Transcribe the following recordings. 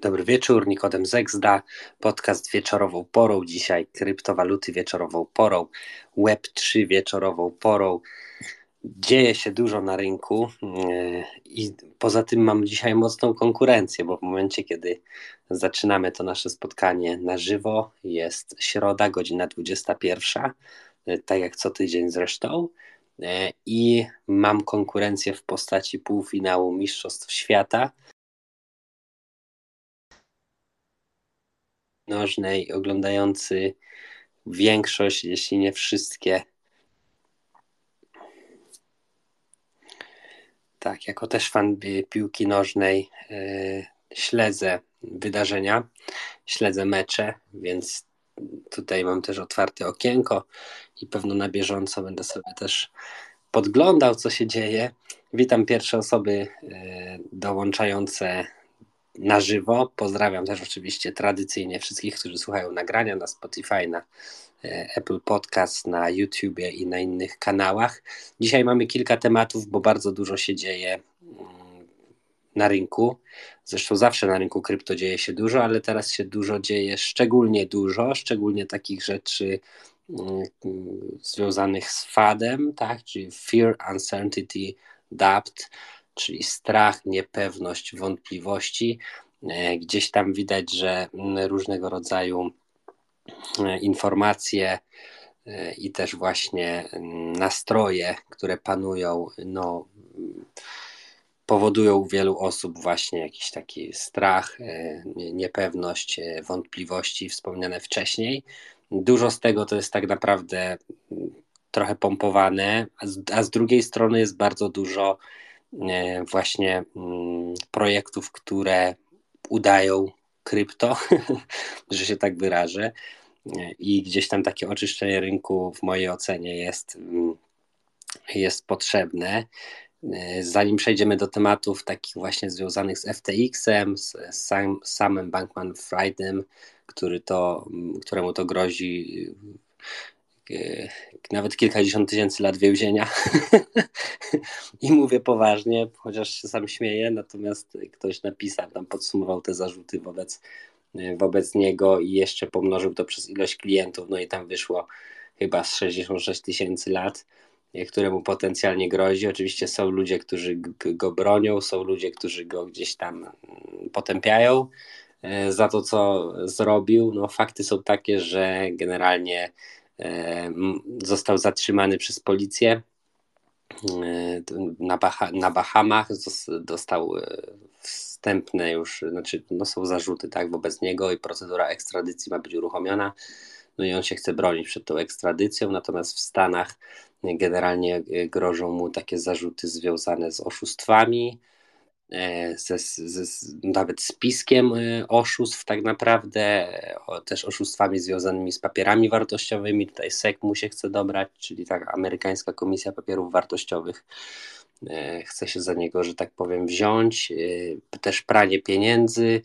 Dobry wieczór, Nikodem Zegzda, podcast wieczorową porą, dzisiaj kryptowaluty wieczorową porą, Web3 wieczorową porą. Dzieje się dużo na rynku yy, i poza tym mam dzisiaj mocną konkurencję, bo w momencie, kiedy zaczynamy to nasze spotkanie na żywo, jest środa, godzina 21, yy, tak jak co tydzień zresztą, yy, i mam konkurencję w postaci półfinału Mistrzostw Świata nożnej, oglądający większość, jeśli nie wszystkie. Tak, jako też fan piłki nożnej yy, śledzę wydarzenia, śledzę mecze, więc tutaj mam też otwarte okienko i pewno na bieżąco będę sobie też podglądał, co się dzieje. Witam pierwsze osoby yy, dołączające na żywo. Pozdrawiam też oczywiście tradycyjnie wszystkich, którzy słuchają nagrania na Spotify, na e, Apple Podcast, na YouTubie i na innych kanałach. Dzisiaj mamy kilka tematów, bo bardzo dużo się dzieje mm, na rynku. Zresztą zawsze na rynku krypto dzieje się dużo, ale teraz się dużo dzieje, szczególnie dużo, szczególnie takich rzeczy mm, związanych z FADem, tak, czyli Fear, Uncertainty, Doubt czyli strach, niepewność, wątpliwości. E, gdzieś tam widać, że mm, różnego rodzaju e, informacje e, i też właśnie mm, nastroje, które panują, no, powodują u wielu osób właśnie jakiś taki strach, niepewność, wątpliwości wspomniane wcześniej. Dużo z tego to jest tak naprawdę mm, trochę pompowane, a z, a z drugiej strony jest bardzo dużo właśnie mm, projektów, które udają krypto, że się tak wyrażę. E, I gdzieś tam takie oczyszczenie rynku w mojej ocenie jest, mm, jest potrzebne. E, zanim przejdziemy do tematów takich właśnie związanych z FTX-em, z, sam, samym Bankman Friedem, który to, któremu to grozi E, nawet kilkadziesiąt tysięcy lat więzienia. I mówię poważnie, chociaż się sam śmieję, natomiast ktoś napisał, tam podsumował te zarzuty wobec, e, wobec niego i jeszcze pomnożył to przez ilość klientów, no i tam wyszło chyba z 66 tysięcy lat, e, któremu potencjalnie grozi. Oczywiście są ludzie, którzy go bronią, są ludzie, którzy go gdzieś tam mm, potępiają za to, co zrobił. No, fakty są takie, że generalnie został zatrzymany przez policję e, na, Baha na Bahamach, dostał e, wstępne już, znaczy no są zarzuty tak wobec niego i procedura ekstradycji ma być uruchomiona. No i on się chce bronić przed tą ekstradycją, natomiast w Stanach generalnie grożą mu takie zarzuty związane z oszustwami, E, ze, ze, nawet spiskiem e, oszustw tak naprawdę, o, też oszustwami związanymi z papierami wartościowymi. Tutaj SEC mu się chce dobrać, czyli tak amerykańska Komisja Papierów Wartościowych e, chce się za niego, że tak powiem, wziąć. Też pranie pieniędzy,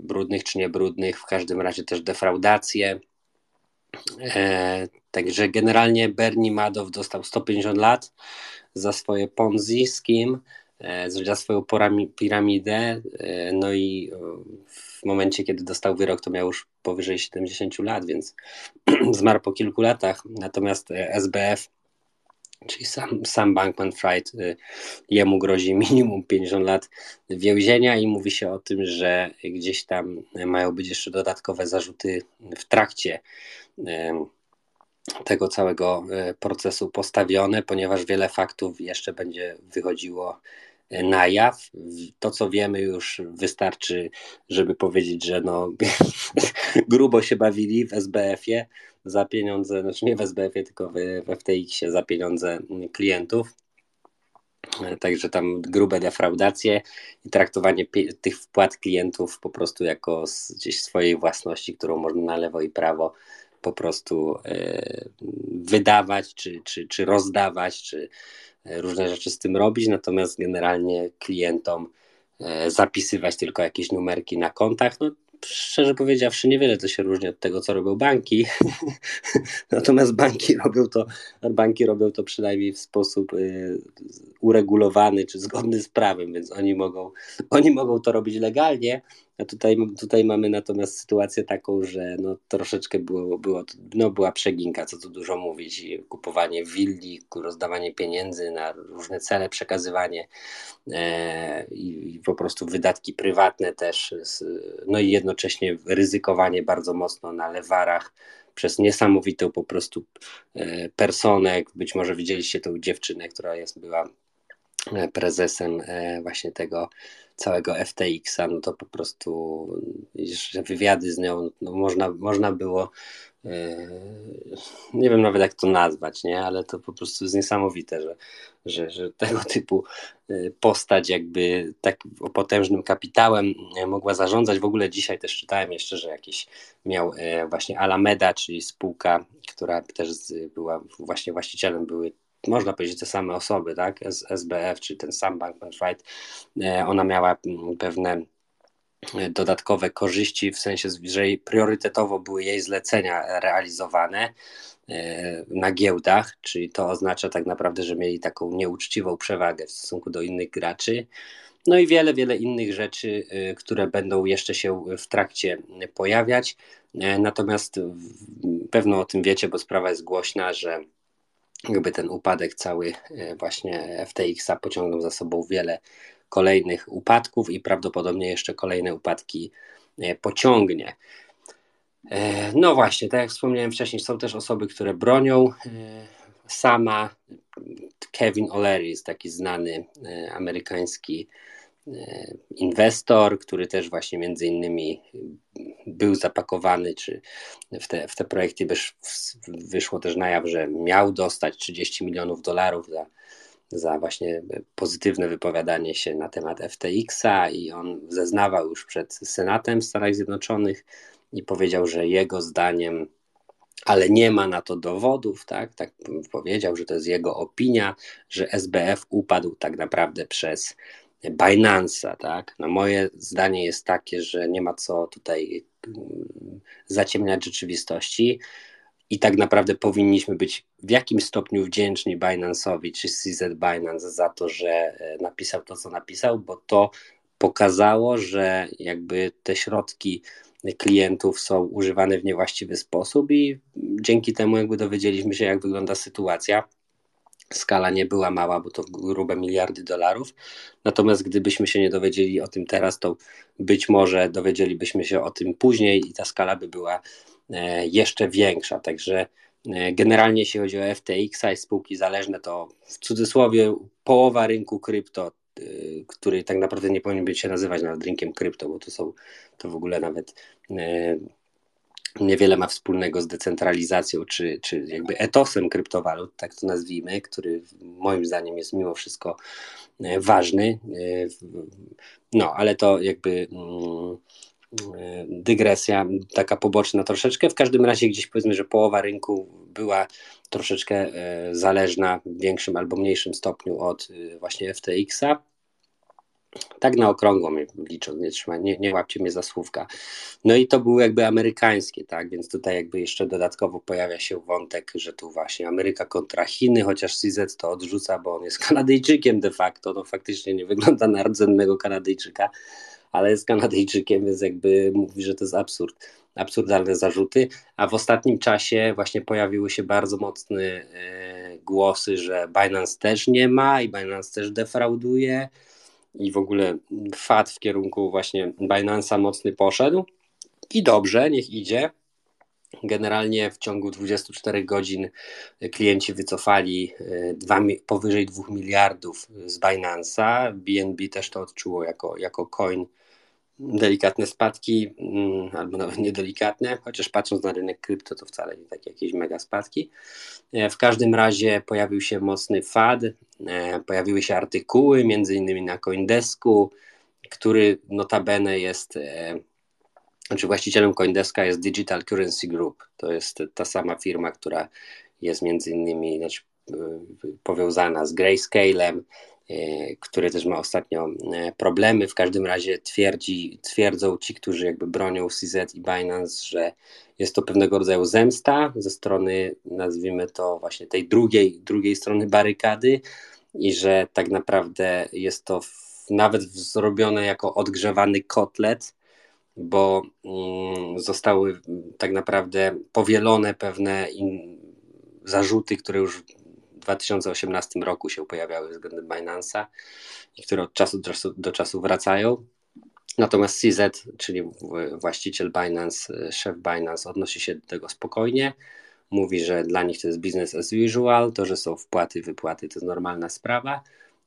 brudnych czy niebrudnych, w każdym razie też defraudację. Także generalnie Bernie Madoff dostał 150 lat za swoje Ponzi scheme E, zrobiła swoją piramidę, e, no i w momencie, kiedy dostał wyrok, to miał już powyżej 70 lat, więc zmarł po kilku latach. Natomiast e, SBF, czyli sam, sam Bankman Fried, jemu grozi minimum 50 lat więzienia i mówi się o tym, że gdzieś tam mają być jeszcze dodatkowe zarzuty w trakcie tego całego procesu postawione, ponieważ wiele faktów jeszcze będzie wychodziło na jaw. To, co wiemy już wystarczy, żeby powiedzieć, że no, grubo się bawili w SBF-ie za pieniądze, znaczy nie w SBF-ie, tylko w, w FTX-ie za pieniądze klientów. Także tam grube defraudacje i traktowanie tych wpłat klientów po prostu jako gdzieś swojej własności, którą można na lewo i prawo po prostu e, wydawać, czy, czy, czy rozdawać, czy różne rzeczy z tym robić, natomiast generalnie klientom e, zapisywać tylko jakieś numerki na kontach. No, szczerze powiedziawszy, niewiele to się różni od tego, co robią banki. Natomiast banki robią to, banki robią to przynajmniej w sposób uregulowany czy zgodny z prawem, więc oni mogą, oni mogą to robić legalnie. A tutaj, tutaj mamy natomiast sytuację taką, że no, troszeczkę było, było, no, była przeginka, co tu dużo mówić. Kupowanie willi, rozdawanie pieniędzy na różne cele, przekazywanie e, i, i po prostu wydatki prywatne też. No i jednocześnie ryzykowanie bardzo mocno na lewarach przez niesamowitą po prostu e, personę. Być może widzieliście tą dziewczynę, która jest, była prezesem e, właśnie tego całego FTX-a, no to po prostu wywiady z nią no można, można było nie wiem nawet jak to nazwać, nie? ale to po prostu jest niesamowite, że, że, że tego typu postać jakby tak potężnym kapitałem mogła zarządzać. W ogóle dzisiaj też czytałem jeszcze, że jakiś miał właśnie Alameda, czyli spółka, która też była właśnie właścicielem, były można powiedzieć te same osoby, tak? SBF, czy ten sam Bankman Fried, ona miała pewne dodatkowe korzyści, w sensie, że priorytetowo były jej zlecenia realizowane e, na giełdach, czyli to oznacza tak naprawdę, że mieli taką nieuczciwą przewagę w stosunku do innych graczy. No i wiele, wiele innych rzeczy, e, które będą jeszcze się w trakcie pojawiać. E, natomiast pewno o tym wiecie, bo sprawa jest głośna, że jakby ten upadek cały właśnie FTX-a pociągnął za sobą wiele kolejnych upadków i prawdopodobnie jeszcze kolejne upadki e, pociągnie. E, no właśnie, tak jak wspomniałem wcześniej, są też osoby, które bronią. E, sama Kevin O'Leary jest taki znany amerykański inwestor, który też właśnie między innymi był zapakowany, czy w te, w te projekty wyszło też na jaw, że miał dostać 30 milionów dolarów za za właśnie pozytywne wypowiadanie się na temat FTX-a i on zeznawał już przed Senatem w Stanach Zjednoczonych i powiedział, że jego zdaniem ale nie ma na to dowodów, tak? Tak powiedział, że to jest jego opinia, że SBF upadł tak naprawdę przez Binance'a, tak? No moje zdanie jest takie, że nie ma co tutaj mm, zaciemniać rzeczywistości i tak naprawdę powinniśmy być w jakimś stopniu wdzięczni Binance'owi czy CZ Binance za to, że e, napisał to, co napisał, bo to pokazało, że jakby te środki klientów są używane w niewłaściwy sposób i dzięki temu jakby dowiedzieliśmy się, jak wygląda sytuacja. Skala nie była mała, bo to grube miliardy dolarów. Natomiast gdybyśmy się nie dowiedzieli o tym teraz, to być może dowiedzielibyśmy się o tym później i ta skala by była E, jeszcze większa. Także e, generalnie jeśli chodzi o FTX i spółki zależne, to w cudzysłowie połowa rynku krypto, e, który tak naprawdę nie powinien być się nazywać nawet rynkiem krypto, bo to są to w ogóle nawet niewiele ma wspólnego z decentralizacją, czy, czy jakby etosem kryptowalut, tak to nazwijmy, który moim zdaniem jest mimo wszystko ważny. No, ale to jakby mm, E, dygresja, taka poboczna troszeczkę. W każdym razie gdzieś powiedzmy, że połowa rynku była troszeczkę e, zależna w większym albo mniejszym stopniu od e, właśnie FTX-a. Tak na okrągło mnie trzyma, nie, nie łapcie mnie za słówka. No i to były jakby amerykańskie, tak, więc tutaj jakby jeszcze dodatkowo pojawia się wątek, że tu właśnie Ameryka kontra Chiny, chociaż CZ to odrzuca, bo on jest Kanadyjczykiem de facto, no faktycznie nie wygląda na rdzennego Kanadyjczyka, ale jest Kanadyjczykiem, więc jakby mówi, że to jest absurd, absurdalne zarzuty, a w ostatnim czasie właśnie pojawiły się bardzo mocne e, głosy, że Binance też nie ma i Binance też defrauduje i w ogóle fat w kierunku właśnie Binance'a mocny poszedł i dobrze, niech idzie. Generalnie w ciągu 24 godzin klienci wycofali 2, e, powyżej 2 miliardów z Binance'a. BNB też to odczuło jako, jako coin delikatne spadki, mm, albo nawet niedelikatne, chociaż patrząc na rynek krypto, to wcale nie takie jakieś mega spadki. E, w każdym razie pojawił się mocny fad, pojawiły się artykuły, między innymi na Coindesku, który notabene jest, e, znaczy właścicielem Coindeska jest Digital Currency Group. To jest ta sama firma, która jest między innymi znaczy, powiązana z Grayscalem, który też ma ostatnio problemy. W każdym razie twierdzi, twierdzą ci, którzy jakby bronią CZ i Binance, że jest to pewnego rodzaju zemsta ze strony, nazwijmy to właśnie tej drugiej, drugiej strony barykady i że tak naprawdę jest to nawet zrobione jako odgrzewany kotlet, bo mm, zostały tak naprawdę powielone pewne in, zarzuty, które już w 2018 roku się pojawiały względem Binance'a i które od czasu do czasu, do czasu wracają. Natomiast CZ, czyli właściciel Binance, szef Binance, odnosi się do tego spokojnie. Mówi, że dla nich to jest business as usual, to, że są wpłaty, wypłaty to jest normalna sprawa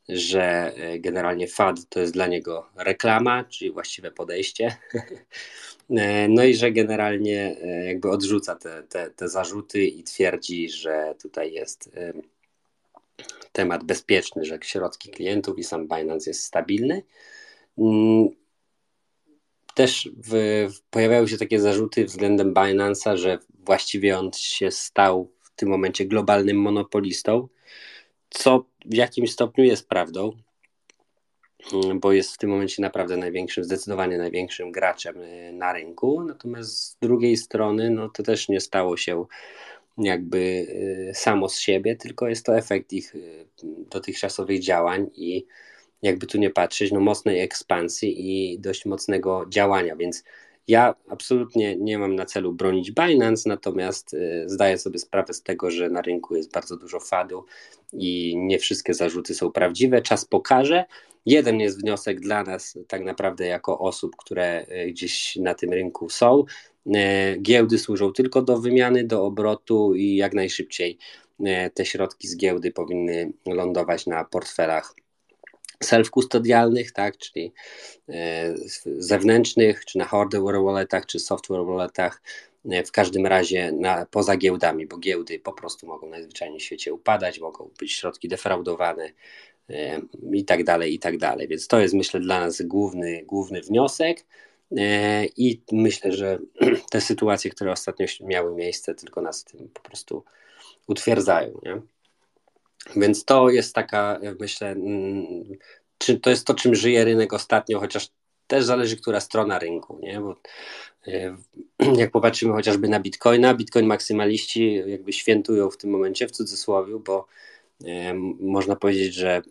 że e, generalnie FAD to jest dla niego reklama, czyli właściwe podejście. E, no i że generalnie e, jakby odrzuca te, te, te zarzuty i twierdzi, że tutaj jest temat bezpieczny, że środki klientów i sam Binance jest stabilny. Też w, pojawiały się takie zarzuty względem Binance'a, że właściwie on się stał w tym momencie globalnym monopolistą, co w jakimś stopniu jest prawdą, mm, bo jest w tym momencie naprawdę największym, zdecydowanie największym graczem y, na rynku. Natomiast z drugiej strony, no to też nie stało się jakby y, samo z siebie, tylko jest to efekt ich y, dotychczasowych działań i jakby tu nie patrzeć, no mocnej ekspansji i dość mocnego działania, więc ja absolutnie nie mam na celu bronić Binance, natomiast y, zdaję sobie sprawę z tego, że na rynku jest bardzo dużo fadu i nie wszystkie zarzuty są prawdziwe. Czas pokaże. Jeden jest wniosek dla nas, tak naprawdę, jako osób, które y, gdzieś na tym rynku są. Y, giełdy służą tylko do wymiany, do obrotu i jak najszybciej te środki z giełdy powinny lądować na portfelach self-custodialnych, tak, czyli e, zewnętrznych, czy na hardware walletach, czy software walletach, e, w każdym razie na, poza giełdami, bo giełdy po prostu mogą najzwyczajniej w świecie upadać, mogą być środki defraudowane e, i tak dalej, i tak dalej. Więc to jest myślę dla nas główny, główny wniosek i myślę, że te sytuacje, które ostatnio miały miejsce, tylko nas tym po prostu utwierdzają. Nie? Więc to jest taka, myślę, mm, czy to jest to, czym żyje rynek ostatnio, chociaż też zależy, która strona rynku, nie? Bo e, jak popatrzymy chociażby na Bitcoina, Bitcoin maksymaliści jakby świętują w tym momencie w cudzysłowie, bo e, można powiedzieć, że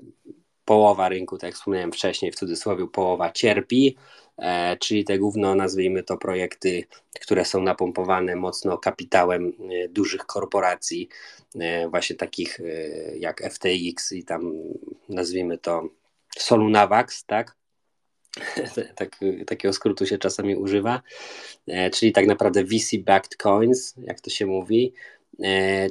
połowa rynku, tak jak wspomniałem wcześniej, w cudzysłowie połowa cierpi, e, czyli te główno nazwijmy to projekty, które są napompowane mocno kapitałem e, dużych korporacji, e, właśnie takich jak FTX i tam nazwijmy to Solunavax, tak? tak, takiego skrótu się czasami używa, czyli tak naprawdę VC-backed coins, jak to się mówi,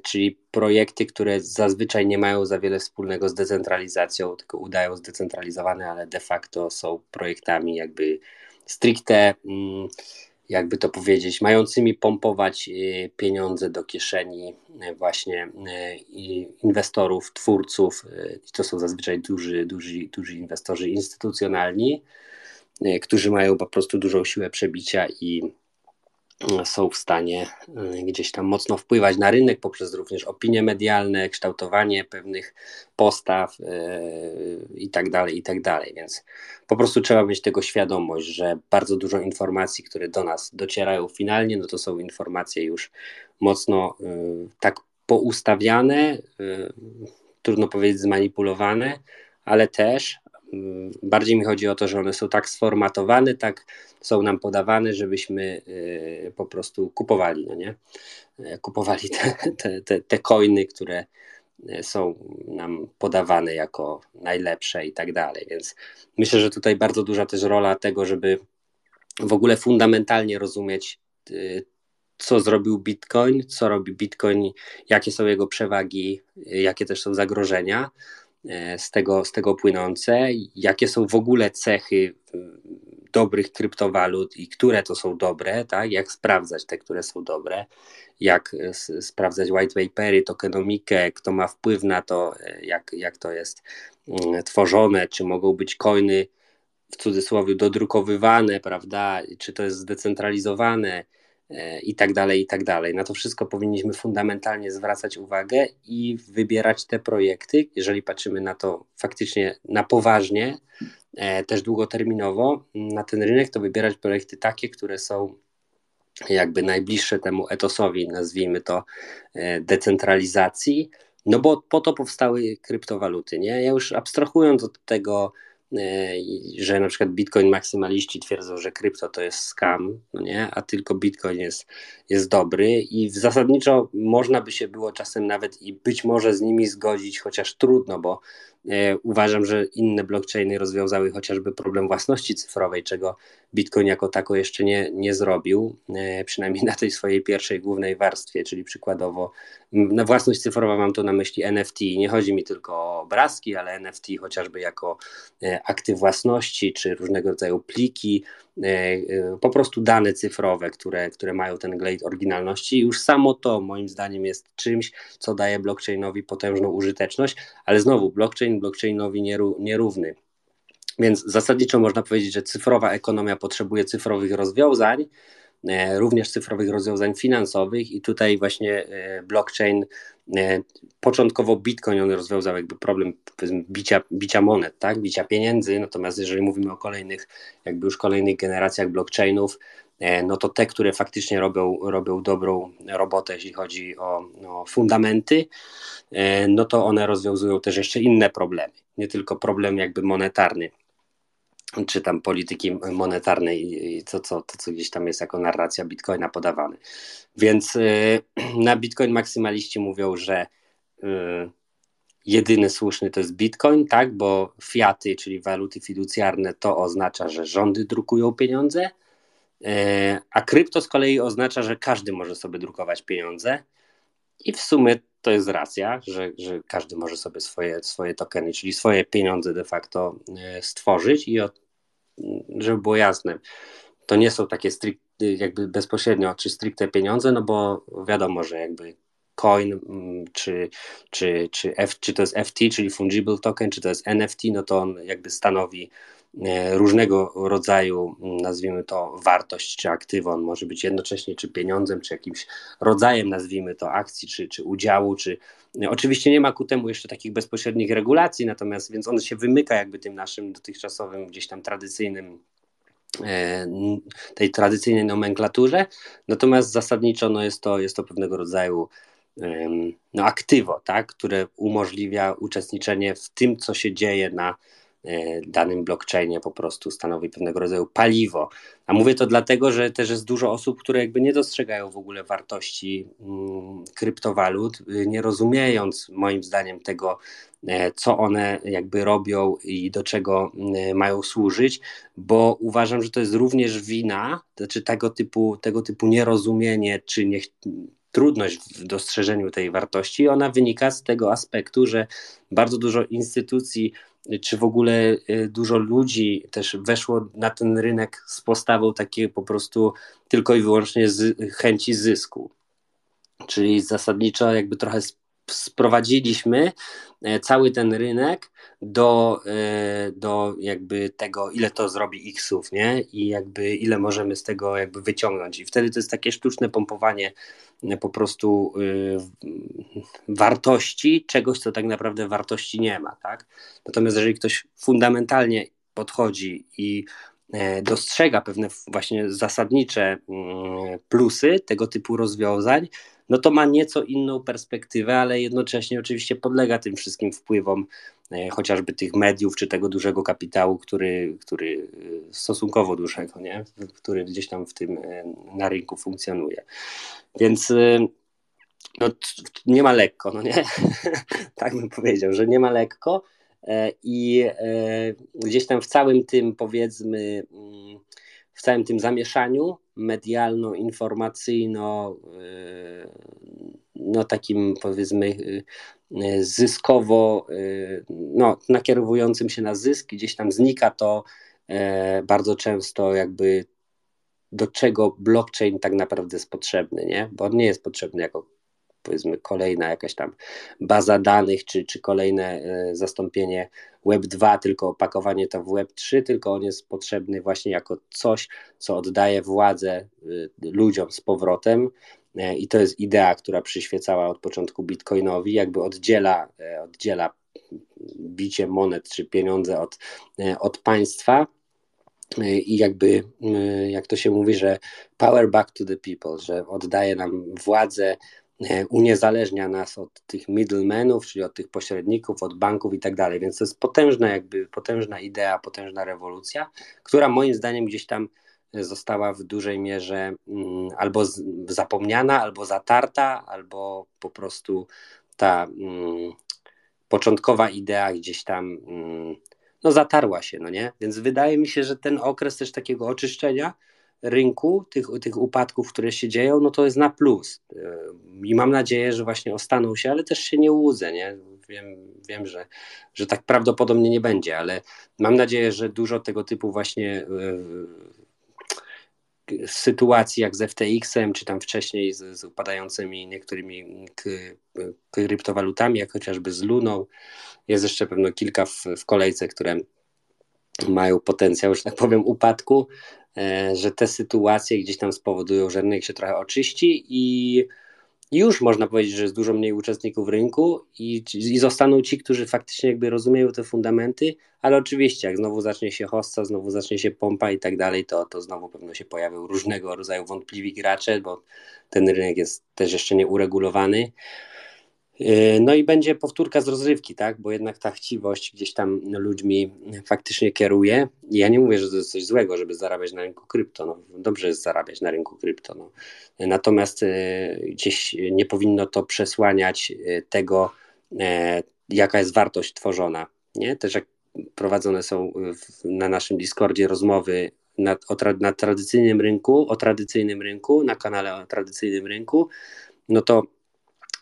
czyli projekty, które zazwyczaj nie mają za wiele wspólnego z decentralizacją, tylko udają zdecentralizowane, ale de facto są projektami jakby stricte, mm, jakby to powiedzieć, mającymi pompować e, pieniądze do kieszeni e, właśnie inwestorów, twórców. To są zazwyczaj duży, duży, duży inwestorzy instytucjonalni, którzy mają po prostu dużą siłę przebicia i są w stanie y, gdzieś tam mocno wpływać na rynek poprzez również opinie medialne, kształtowanie pewnych postaw y, i tak dalej, i tak dalej. Więc po prostu trzeba mieć tego świadomość, że bardzo dużo informacji, które do nas docierają finalnie, no to są informacje już mocno y, tak poustawiane, trudno powiedzieć zmanipulowane, ale też bardziej mi chodzi o to, że one są tak sformatowane, tak są nam podawane, żebyśmy y, po prostu kupowali, no nie? E, kupowali te, te, te, te coiny, które e, są nam podawane jako najlepsze i tak dalej. Więc myślę, że tutaj bardzo duża też rola tego, żeby w ogóle fundamentalnie rozumieć, y, co zrobił Bitcoin, co robi Bitcoin, jakie są jego przewagi, y, jakie też są zagrożenia z tego, z tego płynące, jakie są w ogóle cechy dobrych kryptowalut i które to są dobre, tak? jak sprawdzać te, które są dobre, jak sprawdzać white papery, tokenomikę, kto ma wpływ na to, e, jak, jak to jest mm, tworzone, czy mogą być coiny w cudzysłowie dodrukowywane, prawda, czy to jest zdecentralizowane, i tak dalej, i tak dalej. Na to wszystko powinniśmy fundamentalnie zwracać uwagę i wybierać te projekty, jeżeli patrzymy na to faktycznie na poważnie, też długoterminowo na ten rynek, to wybierać projekty takie, które są jakby najbliższe temu etosowi, nazwijmy to, decentralizacji, no bo po to powstały kryptowaluty, nie? Ja już abstrahując od tego, e, że na przykład Bitcoin maksymaliści twierdzą, że krypto to jest scam, no nie? a tylko Bitcoin jest, jest dobry i zasadniczo można by się było czasem nawet i być może z nimi zgodzić, chociaż trudno, bo uważam, że inne blockchainy rozwiązały chociażby problem własności cyfrowej, czego Bitcoin jako tako jeszcze nie, nie zrobił, e, przynajmniej na tej swojej pierwszej głównej warstwie, czyli przykładowo na własność cyfrowa mam tu na myśli NFT. Nie chodzi mi tylko o obrazki, ale NFT chociażby jako e, akty własności, czy różnego rodzaju pliki, po prostu dane cyfrowe, które, które mają ten glejt oryginalności. Już samo to moim zdaniem jest czymś, co daje blockchainowi potężną użyteczność, ale znowu blockchain blockchainowi nierówny. Więc zasadniczo można powiedzieć, że cyfrowa ekonomia potrzebuje cyfrowych rozwiązań, e, również cyfrowych rozwiązań finansowych i tutaj właśnie e, blockchain, e, początkowo Bitcoin on rozwiązał jakby problem bicia, bicia monet, tak? bicia pieniędzy, natomiast jeżeli mówimy o kolejnych, jakby już kolejnych generacjach blockchainów, no to te, które faktycznie robią, robią dobrą robotę, jeśli chodzi o fundamenty, E, no to one rozwiązują też jeszcze inne problemy, nie tylko problem jakby monetarny, czy tam polityki monetarnej i to, co, to, co gdzieś tam jest jako narracja Bitcoina podawane. Więc e, na Bitcoin maksymaliści mówią, że e, jedyny słuszny to jest Bitcoin, tak, bo fiaty, czyli waluty fiducjarne, to oznacza, że rządy drukują pieniądze, a krypto z kolei oznacza, że każdy może sobie drukować pieniądze. I w sumie to jest racja, że, że każdy może sobie swoje, swoje tokeny, czyli swoje pieniądze de facto e, stworzyć. I od, żeby było jasne, to nie są takie stricte, jakby bezpośrednio czy stricte pieniądze, no bo wiadomo, że jakby coin, mm, czy, czy, czy, F, czy to jest FT, czyli fungible token, czy to jest NFT, no to on jakby stanowi E, różnego rodzaju, mm, nazwijmy to, wartość czy aktywo. On może być jednocześnie czy pieniądzem, czy jakimś rodzajem, nazwijmy to, akcji, czy, czy udziału, czy e, oczywiście nie ma ku temu jeszcze takich bezpośrednich regulacji, natomiast więc on się wymyka jakby tym naszym dotychczasowym, gdzieś tam tradycyjnym e, tej tradycyjnej nomenklaturze, natomiast zasadniczo no jest, to, jest to pewnego rodzaju no, aktywo, tak, które umożliwia uczestniczenie w tym, co się dzieje na E, danym blockchainie po prostu stanowi pewnego rodzaju paliwo. A mówię to dlatego, że też jest dużo osób, które jakby nie dostrzegają w ogóle wartości mm, kryptowalut, y, nie rozumiejąc moim zdaniem tego, e, co one jakby robią i do czego mm, mają służyć, bo uważam, że to jest również wina, znaczy tego typu, tego typu nierozumienie, czy niech trudność w dostrzeżeniu tej wartości, ona wynika z tego aspektu, że bardzo dużo instytucji czy w ogóle y, dużo ludzi też weszło na ten rynek z postawą takiej po prostu tylko i wyłącznie z chęci zysku. Czyli zasadniczo jakby trochę sprowadziliśmy e, cały ten rynek do, e, do jakby tego, ile to zrobi Xów, nie? I jakby ile możemy z tego jakby wyciągnąć. I wtedy to jest takie sztuczne pompowanie e, po prostu wartości czegoś, co tak naprawdę wartości nie ma, tak? Natomiast jeżeli ktoś fundamentalnie podchodzi i dostrzega pewne właśnie zasadnicze mm, plusy tego typu rozwiązań, no to ma nieco inną perspektywę, ale jednocześnie oczywiście podlega tym wszystkim wpływom e, chociażby tych mediów, czy tego dużego kapitału, który, który e, stosunkowo dużego, nie? który gdzieś tam w tym e, na rynku funkcjonuje. Więc no, nie ma lekko, no nie? tak bym powiedział, że nie ma lekko i gdzieś tam w całym tym powiedzmy mm, w całym tym zamieszaniu medialno-informacyjno, y, no takim powiedzmy y, y, zyskowo, no nakierowującym się na zysk, gdzieś tam znika to bardzo często jakby do czego blockchain tak naprawdę jest potrzebny, nie? Bo on nie jest potrzebny jako powiedzmy kolejna jakaś tam baza danych, czy, czy kolejne zastąpienie Web 2, tylko opakowanie to w Web 3, tylko on jest potrzebny właśnie jako coś, co oddaje władzę ludziom z powrotem. I to jest idea, która przyświecała od początku Bitcoinowi, jakby oddziela, oddziela bicie monet czy pieniądze od, od państwa i jakby, jak to się mówi, że power back to the people, że oddaje nam władzę, uniezależnia nas od tych middlemenów, czyli od tych pośredników, od banków i tak dalej. Więc to jest potężna, jakby potężna idea, potężna rewolucja, która moim zdaniem gdzieś tam została w dużej mierze mm, albo zapomniana, albo zatarta, albo po prostu ta mm, początkowa idea gdzieś tam mm, no zatarła się, no nie? Więc wydaje mi się, że ten okres też takiego oczyszczenia rynku, tych, tych upadków, które się dzieją, no to jest na plus. I mam nadzieję, że właśnie ostaną się, ale też się nie łudzę, nie? Wiem, wiem że, że tak prawdopodobnie nie będzie, ale mam nadzieję, że dużo tego typu właśnie sytuacji jak z FTX-em, czy tam wcześniej z, z upadającymi niektórymi kryptowalutami, jak chociażby z Luną. Jest jeszcze pewno kilka w, w kolejce, które mają potencjał, że tak powiem, upadku, e, że te sytuacje gdzieś tam spowodują, że rynek się trochę oczyści i już można powiedzieć, że jest dużo mniej uczestników rynku i, i zostaną ci, którzy faktycznie jakby rozumieją te fundamenty, ale oczywiście jak znowu zacznie się hossa, znowu zacznie się pompa i tak dalej, to, to znowu pewno się pojawią różnego rodzaju wątpliwi gracze, bo ten rynek jest też jeszcze nieuregulowany. Yy, no i będzie powtórka z rozrywki, tak? Bo jednak ta chciwość gdzieś tam ludźmi faktycznie kieruje. I ja nie mówię, że to jest coś złego, żeby zarabiać na rynku krypto. No, dobrze jest zarabiać na rynku krypto. No. Natomiast yy, gdzieś nie powinno to przesłaniać yy, tego, jaka jest wartość tworzona. Nie? Też jak prowadzone są na naszym Discordzie rozmowy na, o tra, na tradycyjnym rynku, o tradycyjnym rynku, na kanale o tradycyjnym rynku, no to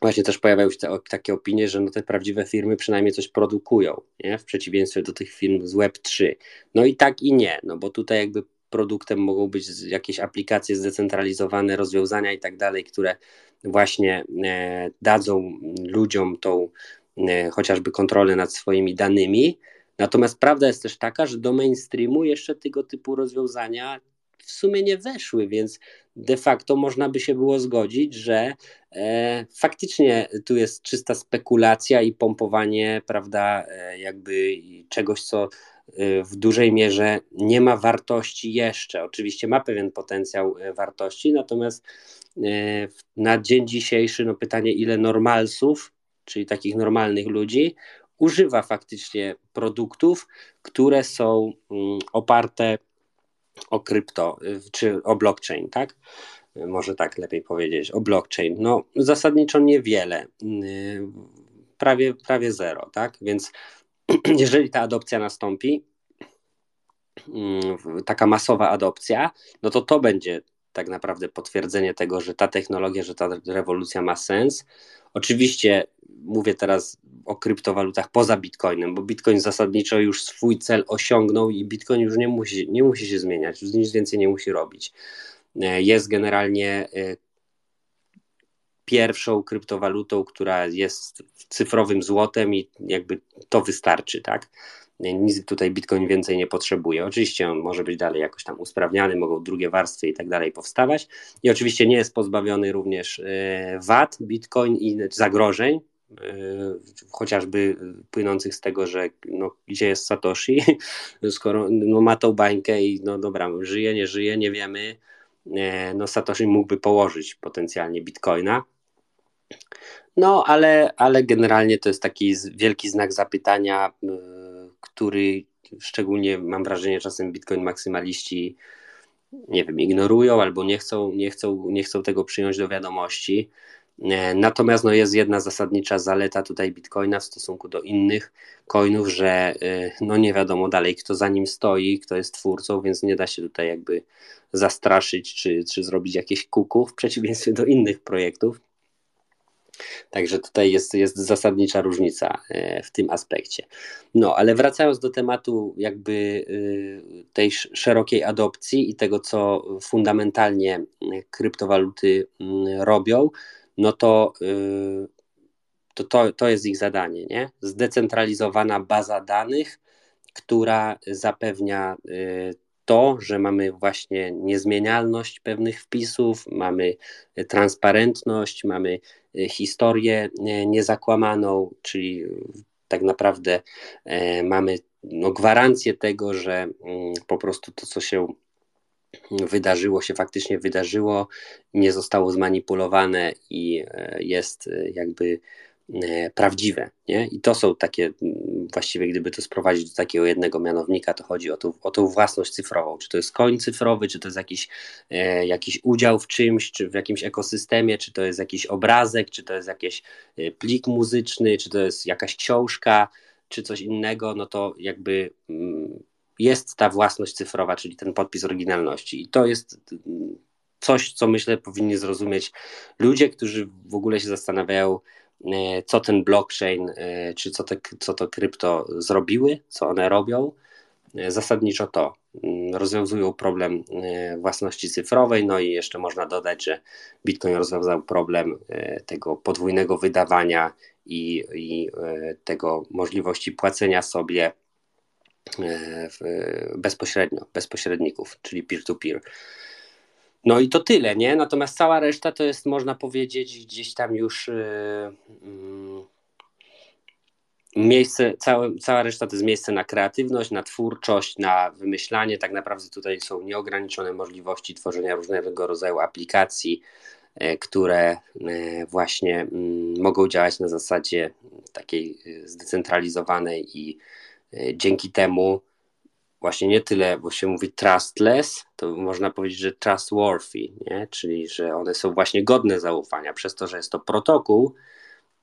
właśnie też pojawiają się te, takie opinie, że no te prawdziwe firmy przynajmniej coś produkują, nie? w przeciwieństwie do tych firm z Web3. No i tak i nie, no bo tutaj jakby produktem mogą być jakieś aplikacje zdecentralizowane, rozwiązania i tak dalej, które właśnie e, dadzą ludziom tą e, chociażby kontrolę nad swoimi danymi. Natomiast prawda jest też taka, że do mainstreamu jeszcze tego typu rozwiązania w sumie nie weszły, więc de facto można by się było zgodzić, że e, faktycznie tu jest czysta spekulacja i pompowanie, prawda, e, jakby czegoś, co e, w dużej mierze nie ma wartości jeszcze. Oczywiście ma pewien potencjał e, wartości, natomiast e, na dzień dzisiejszy no pytanie, ile normalsów, czyli takich normalnych ludzi, używa faktycznie produktów, które są mm, oparte o krypto, czy o blockchain, tak? Może tak lepiej powiedzieć, o blockchain. No, zasadniczo niewiele, prawie, prawie zero, tak? Więc jeżeli ta adopcja nastąpi, taka masowa adopcja, no to to będzie tak naprawdę potwierdzenie tego, że ta technologia, że ta rewolucja ma sens. Oczywiście mówię teraz o kryptowalutach poza Bitcoinem, bo Bitcoin zasadniczo już swój cel osiągnął i Bitcoin już nie musi, nie musi się zmieniać, już nic więcej nie musi robić. E, jest generalnie e, pierwszą kryptowalutą, która jest cyfrowym złotem i jakby to wystarczy, tak? Nic tutaj Bitcoin więcej nie potrzebuje. Oczywiście on może być dalej jakoś tam usprawniany, mogą drugie warstwy i tak dalej powstawać. I oczywiście nie jest pozbawiony również e, VAT, Bitcoin i zagrożeń, E, chociażby płynących z tego, że no, gdzie jest Satoshi, skoro no, ma tą bańkę i no dobra, żyje, nie żyje, nie wiemy, e, no Satoshi mógłby położyć potencjalnie bitcoina. No, ale, ale generalnie to jest taki wielki znak zapytania, e, który szczególnie mam wrażenie czasem bitcoin maksymaliści nie wiem, ignorują albo nie chcą, nie chcą, nie chcą tego przyjąć do wiadomości. E, natomiast no, jest jedna zasadnicza zaleta tutaj Bitcoina w stosunku do innych coinów, że e, no, nie wiadomo dalej, kto za nim stoi, kto jest twórcą, więc nie da się tutaj jakby zastraszyć czy, czy zrobić jakieś kuku w przeciwieństwie do innych projektów. Także tutaj jest, jest zasadnicza różnica e, w tym aspekcie. No, ale wracając do tematu jakby tej szerokiej adopcji i tego, co fundamentalnie kryptowaluty robią, no to, to, to, to jest ich zadanie, nie? Zdecentralizowana baza danych, która zapewnia to, że mamy właśnie niezmienialność pewnych wpisów, mamy transparentność, mamy historię niezakłamaną, czyli tak naprawdę mamy no, gwarancję tego, że mm, po prostu to, co się wydarzyło, się faktycznie wydarzyło, nie zostało zmanipulowane i e, jest e, jakby e, prawdziwe. Nie? I to są takie, właściwie gdyby to sprowadzić do takiego jednego mianownika, to chodzi o, tą, o tą własność cyfrową. Czy to jest koń cyfrowy, czy to jest jakiś, jakiś udział w czymś, czy w jakimś ekosystemie, czy to jest jakiś obrazek, czy to jest jakiś plik muzyczny, czy to jest jakaś książka, czy coś innego, no to jakby jest ta własność cyfrowa, czyli ten podpis oryginalności. I to jest mm, coś, co myślę powinni zrozumieć ludzie, którzy w ogóle się zastanawiają, e, co ten blockchain, e, czy co, te, co to krypto zrobiły, co one robią. E, zasadniczo to mm, rozwiązują problem własności cyfrowej, no i jeszcze można dodać, że Bitcoin rozwiązał problem tego podwójnego wydawania i, i tego możliwości płacenia sobie bezpośrednio, bez pośredników, czyli peer-to-peer. No i to tyle, nie? Natomiast cała reszta to jest, można powiedzieć, gdzieś tam już yy, miejsce, całe, cała reszta to jest miejsce na kreatywność, na twórczość, na wymyślanie. Tak naprawdę tutaj są nieograniczone możliwości tworzenia różnego rodzaju aplikacji, yy, które właśnie mm, mogą działać na zasadzie takiej zdecentralizowanej i E, dzięki temu właśnie nie tyle, bo się mówi trustless, to można powiedzieć, że trustworthy, nie? czyli że one są właśnie godne zaufania, przez to, że jest to protokół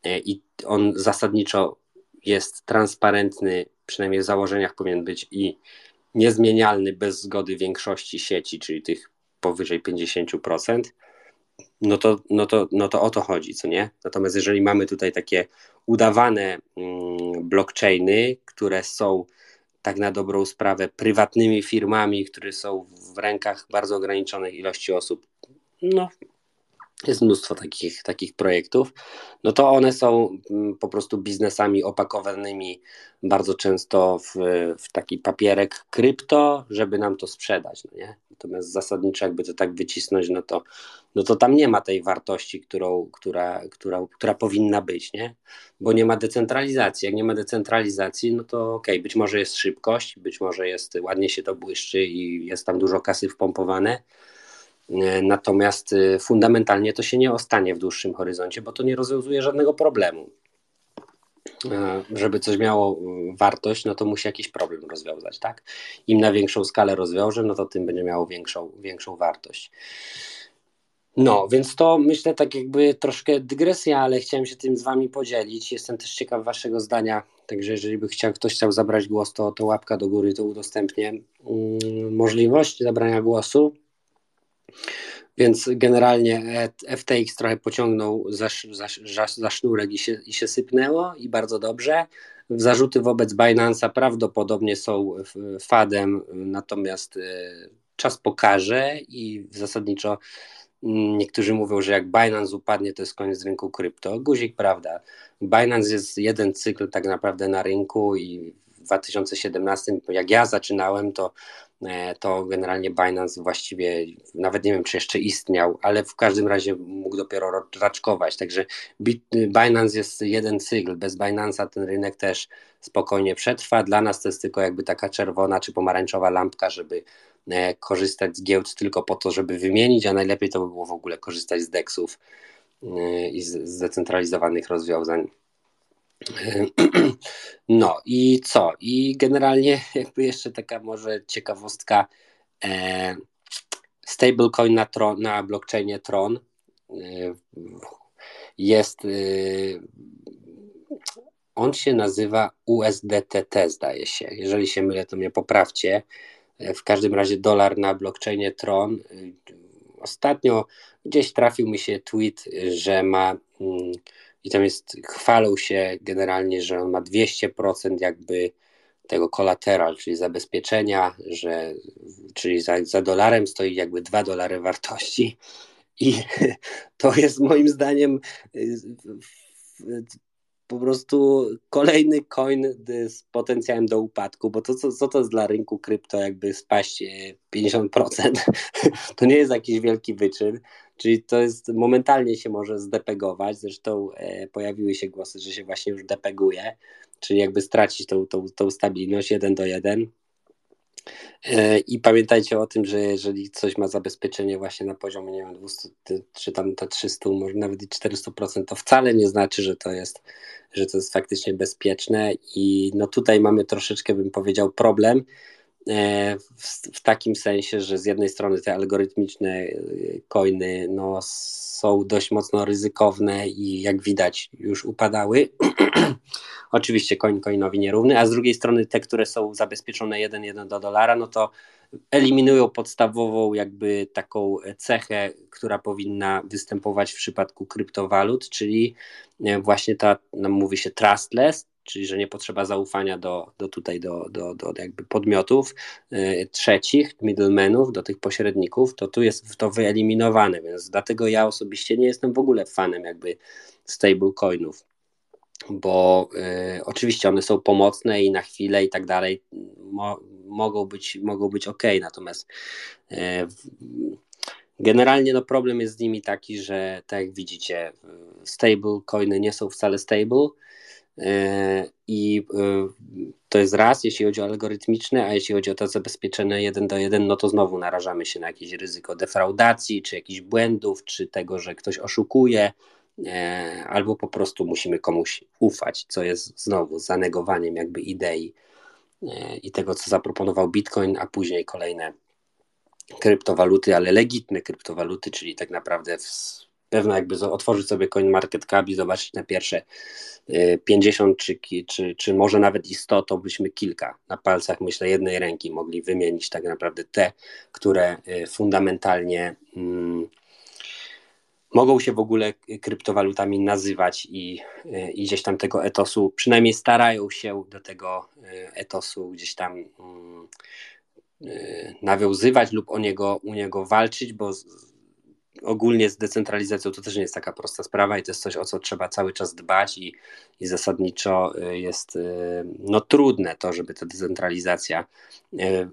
e, i on zasadniczo jest transparentny, przynajmniej w założeniach powinien być i niezmienialny bez zgody większości sieci, czyli tych powyżej 50%, no to, no to, no to o to chodzi, co nie? Natomiast jeżeli mamy tutaj takie udawane mm, blockchainy, które są tak na dobrą sprawę prywatnymi firmami, które są w rękach bardzo ograniczonej ilości osób, no jest mnóstwo takich, takich projektów, no to one są mm, po prostu biznesami opakowanymi bardzo często w, w taki papierek krypto, żeby nam to sprzedać. No nie? Natomiast zasadniczo, jakby to tak wycisnąć, no to, no to tam nie ma tej wartości, którą, która, która, która powinna być, nie? bo nie ma decentralizacji. Jak nie ma decentralizacji, no to okej, okay, być może jest szybkość, być może jest ładnie się to błyszczy i jest tam dużo kasy wpompowane natomiast y, fundamentalnie to się nie ostanie w dłuższym horyzoncie, bo to nie rozwiązuje żadnego problemu. E, żeby coś miało y, wartość, no to musi jakiś problem rozwiązać, tak? Im na większą skalę rozwiąże, no to tym będzie miało większą, większą wartość. No, więc to myślę tak jakby troszkę dygresja, ale chciałem się tym z wami podzielić. Jestem też ciekaw waszego zdania, także jeżeli by chciał, ktoś chciał zabrać głos, to, to łapka do góry, to udostępnię mm, możliwość zabrania głosu. Więc generalnie FTX trochę pociągnął za, za, za sznurek i się, i się sypnęło i bardzo dobrze. Zarzuty wobec Binance'a prawdopodobnie są fadem, natomiast e, czas pokaże i zasadniczo mm, niektórzy mówią, że jak Binance upadnie, to jest koniec rynku krypto. Guzik, prawda. Binance jest jeden cykl tak naprawdę na rynku i w 2017, jak ja zaczynałem, to E, to generalnie Binance właściwie nawet nie wiem, czy jeszcze istniał, ale w każdym razie mógł dopiero raczkować. Także Binance jest jeden cykl. Bez Binance'a ten rynek też spokojnie przetrwa. Dla nas to jest tylko jakby taka czerwona czy pomarańczowa lampka, żeby e, korzystać z giełd tylko po to, żeby wymienić, a najlepiej to by było w ogóle korzystać z DEXów e, i z zdecentralizowanych rozwiązań. No i co? I generalnie jakby jeszcze taka może ciekawostka e, stablecoin na, Tron, na blockchainie Tron e, jest e, on się nazywa USDTT zdaje się. Jeżeli się mylę to mnie poprawcie. W każdym razie dolar na blockchainie Tron ostatnio gdzieś trafił mi się tweet, że ma mm, i tam jest, chwalą się generalnie, że on ma 200% jakby tego kolateral, czyli zabezpieczenia, że, czyli za, za dolarem stoi jakby 2 dolary wartości. I to jest moim zdaniem po prostu kolejny coin z potencjałem do upadku, bo to co, co to jest dla rynku krypto jakby spaść 50%, to nie jest jakiś wielki wyczyn, czyli to jest momentalnie się może zdepegować, zresztą e, pojawiły się głosy, że się właśnie już depeguje, czyli jakby stracić tą, tą, tą stabilność 1 do 1 E, I pamiętajcie o tym, że jeżeli coś ma zabezpieczenie właśnie na poziomie, nie wiem, 200 czy tam te 300, może nawet i 400%, to wcale nie znaczy, że to jest, że to jest faktycznie bezpieczne. I no tutaj mamy troszeczkę, bym powiedział, problem, E, w, w, takim sensie, że z jednej strony te algorytmiczne e, coiny no, są dość mocno ryzykowne i jak widać już upadały. Oczywiście coin coinowi nierówny, a z drugiej strony te, które są zabezpieczone 1,1 do dolara, no to eliminują podstawową jakby taką cechę, która powinna występować w przypadku kryptowalut, czyli e, właśnie ta, no, mówi się trustless, czyli że nie potrzeba zaufania do, do tutaj do, do, do jakby podmiotów y, trzecich, middlemenów, do tych pośredników, to tu jest to wyeliminowane, więc dlatego ja osobiście nie jestem w ogóle fanem jakby stablecoinów, bo y, oczywiście one są pomocne i na chwilę i tak dalej mo, mogą być, mogą być ok, natomiast y, Generalnie no problem jest z nimi taki, że tak jak widzicie, stable coiny nie są wcale stable, I e, to jest raz, jeśli chodzi o algorytmiczne, a jeśli chodzi o to zabezpieczone jeden do jeden, no to znowu narażamy się na jakieś ryzyko defraudacji, czy jakichś błędów, czy tego, że ktoś oszukuje, e, albo po prostu musimy komuś ufać, co jest znowu zanegowaniem jakby idei i tego, co zaproponował Bitcoin, a później kolejne kryptowaluty, ale legitne kryptowaluty, czyli tak naprawdę w pewno jakby otworzyć sobie CoinMarketCap i zobaczyć na pierwsze 50 y, czy, czy, czy może nawet i 100, to byśmy kilka na palcach, myślę, jednej ręki mogli wymienić tak naprawdę te, które y, fundamentalnie hmm, mogą się w ogóle kryptowalutami nazywać i, y, i gdzieś tam tego etosu, przynajmniej starają się do tego etosu gdzieś tam hmm, nawiązywać lub o niego, u niego walczyć, bo ogólnie z decentralizacją to też nie jest taka prosta sprawa i to jest coś, o co trzeba cały czas dbać i, i zasadniczo y, jest y, no, trudne to, żeby ta decentralizacja y,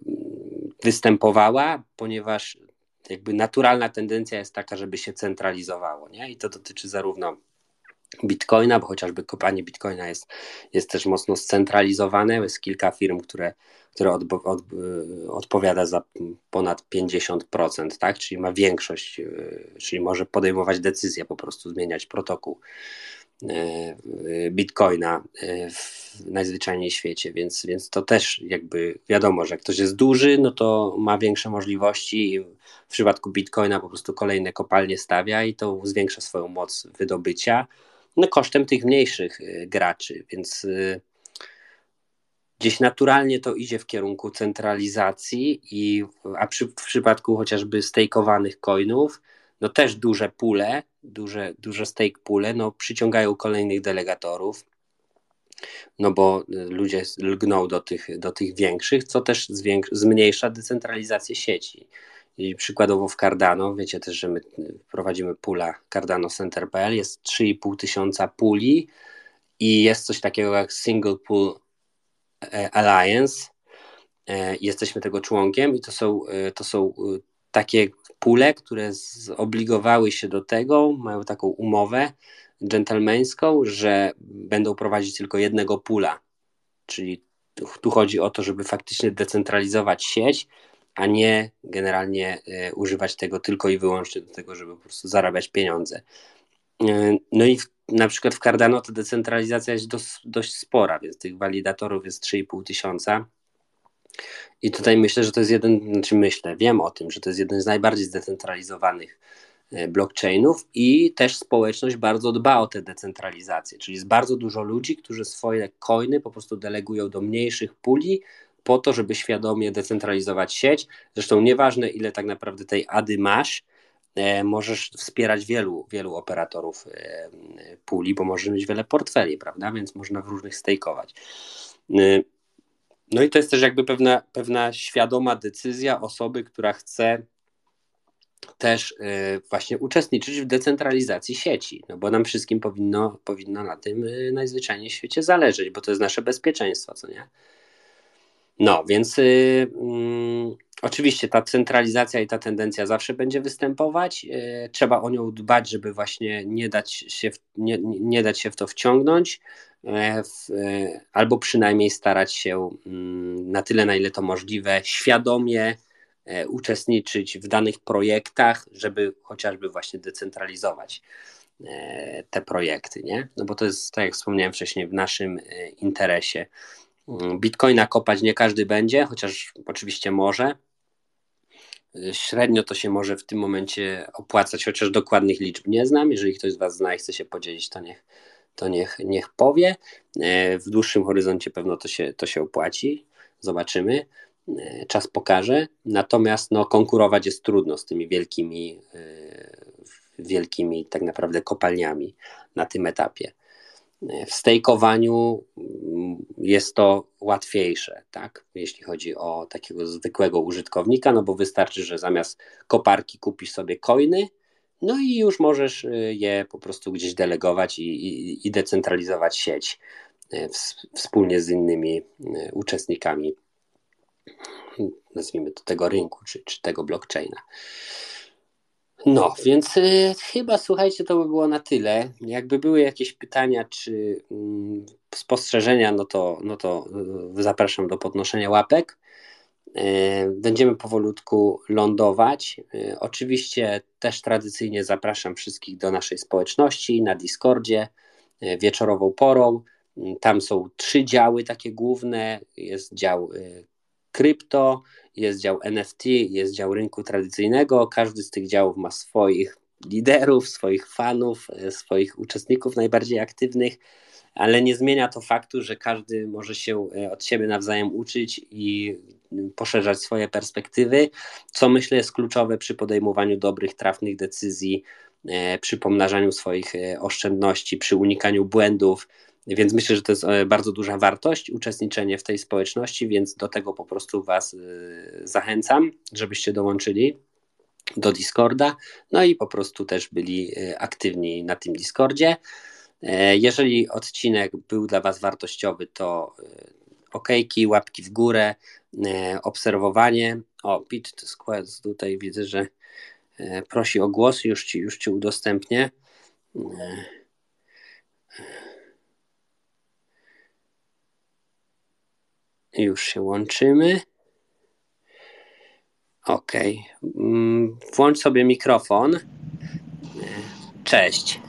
występowała, ponieważ jakby naturalna tendencja jest taka, żeby się centralizowało, nie? I to dotyczy zarówno Bitcoina, bo chociażby kopanie Bitcoina jest, jest też mocno scentralizowane. Jest kilka firm, które, które od, od, odpowiada za ponad 50%, tak? czyli ma większość, e, czyli może podejmować decyzje, po prostu zmieniać protokół e, Bitcoina e, w najzwyczajniej świecie, więc, więc to też jakby wiadomo, że jak ktoś jest duży, no to ma większe możliwości i w przypadku Bitcoina po prostu kolejne kopalnie stawia i to zwiększa swoją moc wydobycia no, kosztem tych mniejszych y, graczy, więc y, gdzieś naturalnie to idzie w kierunku centralizacji, i, a przy, w przypadku chociażby stakeowanych coinów, no też duże pule, duże, duże stake pule, no przyciągają kolejnych delegatorów, no bo y, ludzie lgną do tych, do tych większych, co też zmniejsza decentralizację sieci. I przykładowo w Cardano, wiecie też, że my prowadzimy pula Cardano Center.pl, jest 3,5 tysiąca puli i jest coś takiego jak Single Pool e, Alliance. E, jesteśmy tego członkiem i to są, e, to są takie pule, które zobligowały się do tego, mają taką umowę dżentelmeńską, że będą prowadzić tylko jednego pula. Czyli tu chodzi o to, żeby faktycznie decentralizować sieć, a nie generalnie e, używać tego tylko i wyłącznie do tego, żeby po prostu zarabiać pieniądze. E, no i w, na przykład w Cardano ta decentralizacja jest dość, dość spora, więc tych walidatorów jest 3,5 tysiąca. I tutaj myślę, że to jest jeden, znaczy myślę, wiem o tym, że to jest jeden z najbardziej zdecentralizowanych e, blockchainów i też społeczność bardzo dba o tę decentralizację, czyli jest bardzo dużo ludzi, którzy swoje coiny po prostu delegują do mniejszych puli, po to, żeby świadomie decentralizować sieć. Zresztą nieważne, ile tak naprawdę tej ADY masz, e, możesz wspierać wielu, wielu operatorów e, puli, bo możesz mieć wiele portfeli, prawda? Więc można w różnych stejkować. E, no i to jest też jakby pewna, pewna świadoma decyzja osoby, która chce też właśnie uczestniczyć w decentralizacji sieci, no bo nam wszystkim powinno, powinno na tym najzwyczajniej w świecie zależeć, bo to jest nasze bezpieczeństwo, co nie? No, więc y, mm, oczywiście ta centralizacja i ta tendencja zawsze będzie występować. Y, trzeba o nią dbać, żeby właśnie nie dać się w, nie, nie dać się w to wciągnąć, y, albo przynajmniej starać się mm, na tyle, na ile to możliwe, świadomie E, uczestniczyć w danych projektach, żeby chociażby właśnie decentralizować te projekty, nie? No bo to jest, tak jak wspomniałem wcześniej, w naszym interesie. Bitcoina kopać nie każdy będzie, chociaż oczywiście może. Średnio to się może w tym momencie opłacać, chociaż dokładnych liczb nie znam. Jeżeli ktoś z Was zna i chce się podzielić, to niech, to niech, niech powie. W dłuższym horyzoncie pewno to się, to się opłaci. Zobaczymy. E, czas pokaże. Natomiast no, konkurować jest trudno z tymi wielkimi, e, wielkimi tak naprawdę kopalniami na tym etapie. W stejkowaniu mm, jest to łatwiejsze, tak? jeśli chodzi o takiego zwykłego użytkownika, no bo wystarczy, że zamiast koparki kupisz sobie coiny, no i już możesz je po prostu gdzieś delegować i, i, i decentralizować sieć wspólnie z innymi uczestnikami nazwijmy to tego rynku, czy, czy tego blockchaina. No, więc y, chyba słuchajcie, to by było na tyle. Jakby były jakieś pytania czy y, spostrzeżenia, no to, no to y, zapraszam do podnoszenia łapek. Y, będziemy powolutku lądować. Y, oczywiście też tradycyjnie zapraszam wszystkich do naszej społeczności na Discordzie y, wieczorową porą. Tam są trzy działy takie główne. Jest dział krypto, jest dział NFT, jest dział rynku tradycyjnego. Każdy z tych działów ma swoich liderów, swoich fanów, e, swoich uczestników najbardziej aktywnych, ale nie zmienia to faktu, że każdy może się e, od siebie nawzajem uczyć i poszerzać swoje perspektywy, co myślę jest kluczowe przy podejmowaniu dobrych, trafnych decyzji, e, przy pomnażaniu swoich oszczędności, przy unikaniu błędów, więc myślę, że to jest e, bardzo duża wartość uczestniczenie w tej społeczności, więc do tego po prostu Was e, zachęcam, żebyście dołączyli do Discorda, no i po prostu też byli e, aktywni na tym Discordzie. Jeżeli odcinek był dla Was wartościowy, to okejki, łapki w górę, obserwowanie. O, Pete Squares tutaj widzę, że prosi o głos, już Ci, już ci udostępnię. Już się łączymy. Ok. Mm, włącz sobie mikrofon. Cześć.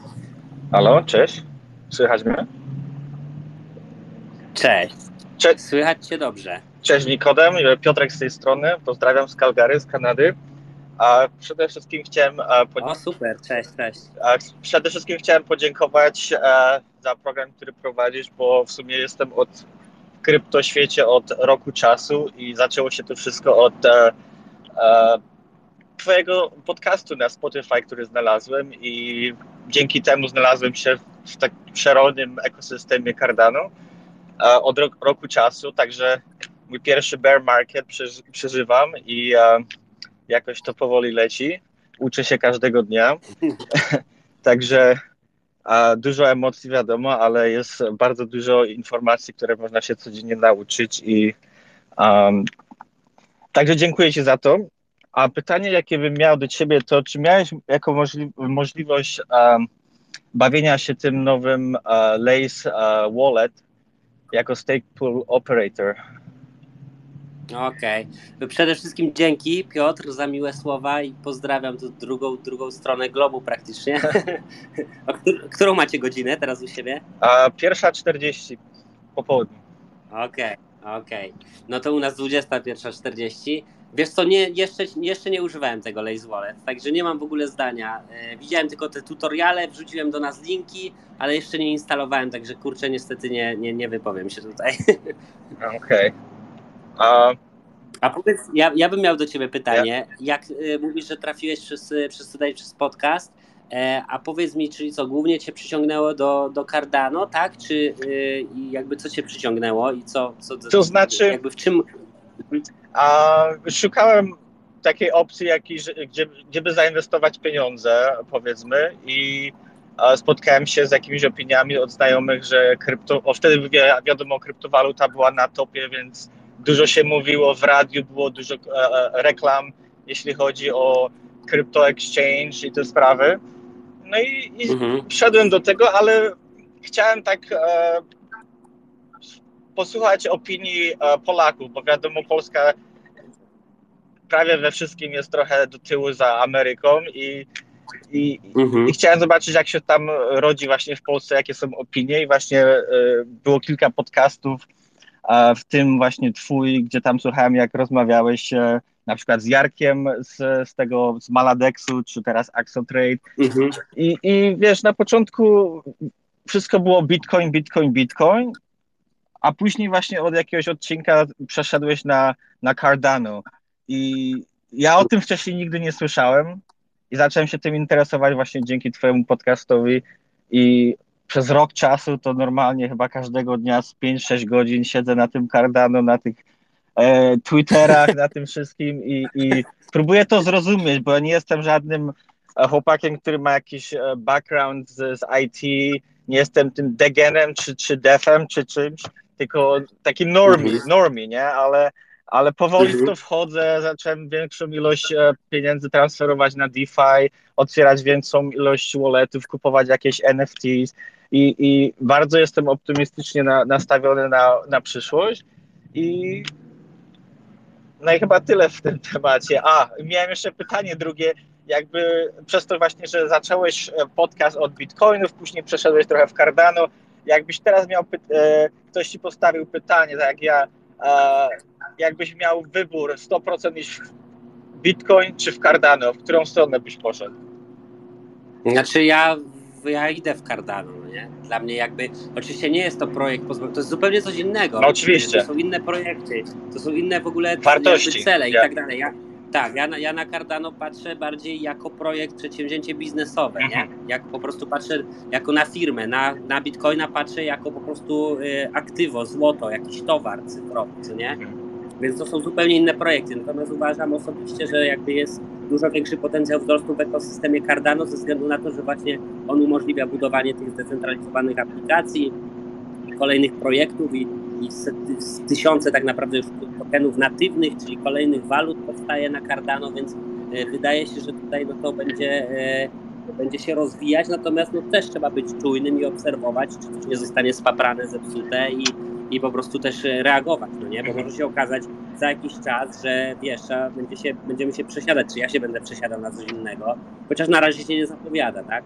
Halo, cześć. Słychać mnie? Cześć. Cześć. Słychać cię dobrze. Cześć Nikodem, Piotrek z tej strony. Pozdrawiam z Calgary, z Kanady. A przede wszystkim chciałem. O, super, cześć, cześć. Przede wszystkim chciałem podziękować za program, który prowadzisz, bo w sumie jestem od kryptoświecie od roku czasu i zaczęło się to wszystko od e, e, Twojego podcastu na Spotify, który znalazłem i dzięki temu znalazłem się w tak szerokim ekosystemie Cardano e, od roku, roku czasu, także mój pierwszy bear market przeżywam i e, jakoś to powoli leci. Uczę się każdego dnia. Także Dużo emocji wiadomo, ale jest bardzo dużo informacji, które można się codziennie nauczyć i um, także dziękuję Ci za to. A pytanie, jakie bym miał do Ciebie, to czy miałeś jako możli możliwość um, bawienia się tym nowym uh, Lace uh, Wallet jako stake pool operator? Okej. Okay. Przede wszystkim dzięki Piotr za miłe słowa i pozdrawiam tu drugą, drugą stronę globu praktycznie. którą macie godzinę teraz u siebie? A, pierwsza 40 po południu. Okej, okay, okej. Okay. No to u nas 21.40. Wiesz co, nie, jeszcze, jeszcze nie używałem tego Lace Wallet, także nie mam w ogóle zdania. E, widziałem tylko te tutoriale, wrzuciłem do nas linki, ale jeszcze nie instalowałem, także kurczę, niestety nie, nie, nie wypowiem się tutaj. Okej. Okay. A, a powiedz, ja, ja bym miał do ciebie pytanie. Ja. Jak y, mówisz, że trafiłeś przez, przez tutaj przez podcast, e, a powiedz mi, czyli co, głównie cię przyciągnęło do, do Cardano, tak? Czy y, jakby co cię przyciągnęło i co, co to znaczy, jakby w czym... A, szukałem takiej opcji, jakiej, gdzie, gdzie by zainwestować pieniądze, powiedzmy, i spotkałem się z jakimiś opiniami od znajomych, że krypto, o wtedy wiadomo, kryptowaluta była na topie, więc dużo się mówiło w radiu, było dużo e, e, reklam, jeśli chodzi o crypto exchange i te sprawy. No i, i mhm. wszedłem do tego, ale chciałem tak e, posłuchać opinii e, Polaków, bo wiadomo, Polska prawie we wszystkim jest trochę do tyłu za Ameryką i, i, mhm. i, chciałem zobaczyć, jak się tam rodzi właśnie w Polsce, jakie są opinie i właśnie e, było kilka podcastów, w tym właśnie twój, gdzie tam słuchałem, jak rozmawiałeś e, na przykład z Jarkiem z, z tego, z Maladexu, czy teraz Axotrade mhm. I, i wiesz, na początku wszystko było Bitcoin, Bitcoin, Bitcoin, a później właśnie od jakiegoś odcinka przeszedłeś na, na Cardano i ja o tym wcześniej nigdy nie słyszałem i zacząłem się tym interesować właśnie dzięki twojemu podcastowi i przez rok czasu to normalnie chyba każdego dnia z 5-6 godzin siedzę na tym Cardano, na tych e, Twitterach, na tym wszystkim i, i próbuję to zrozumieć, bo ja nie jestem żadnym e, chłopakiem, który ma jakiś e, background z, z IT, nie jestem tym degenem czy, czy defem czy czymś, tylko taki normie, mhm. normie, nie? Ale, ale powoli w to mhm. wchodzę, zacząłem większą ilość e, pieniędzy transferować na DeFi, otwierać większą ilość walletów, kupować jakieś NFTs i, i bardzo jestem optymistycznie na, nastawiony na, na przyszłość i no i chyba tyle w tym temacie. A, miałem jeszcze pytanie drugie, jakby przez to właśnie, że zacząłeś e, podcast od bitcoinów, później przeszedłeś trochę w Cardano, jakbyś teraz miał, e, ktoś ci postawił pytanie, tak jak ja, jakbyś miał wybór 100% iść w bitcoin czy w Cardano, w którą stronę byś poszedł? Znaczy ja, ja idę w Cardano, no nie? Dla mnie jakby, oczywiście nie jest to projekt, to jest zupełnie coś innego. No oczywiście. To są inne projekty, to są inne w ogóle Wartości. cele i tak dalej. Ja, tak, ja na, ja na Cardano patrzę bardziej jako projekt, przedsięwzięcie biznesowe, nie? Mhm. Jak po prostu patrzę jako na firmę, na, na Bitcoina patrzę jako po prostu y, aktywo, złoto, jakiś towar cyfrowy, co nie? Mhm. Więc to są zupełnie inne projekty. Natomiast uważam osobiście, że jakby jest dużo większy potencjał wzrostu w ekosystemie Cardano ze względu na to, że właśnie on umożliwia budowanie tych zdecentralizowanych aplikacji, kolejnych projektów i i tysiące tak naprawdę już tokenów natywnych, czyli kolejnych walut powstaje na Cardano, więc e, wydaje się, że tutaj no to będzie, e, będzie się rozwijać, natomiast no też trzeba być czujnym i obserwować, czy coś nie zostanie spaprane, zepsute i, i po prostu też reagować, no nie? Bo może się okazać za jakiś czas, że wiesz, będzie się, będziemy się przesiadać, czy ja się będę przesiadał na coś innego, chociaż na razie się nie zapowiada, tak?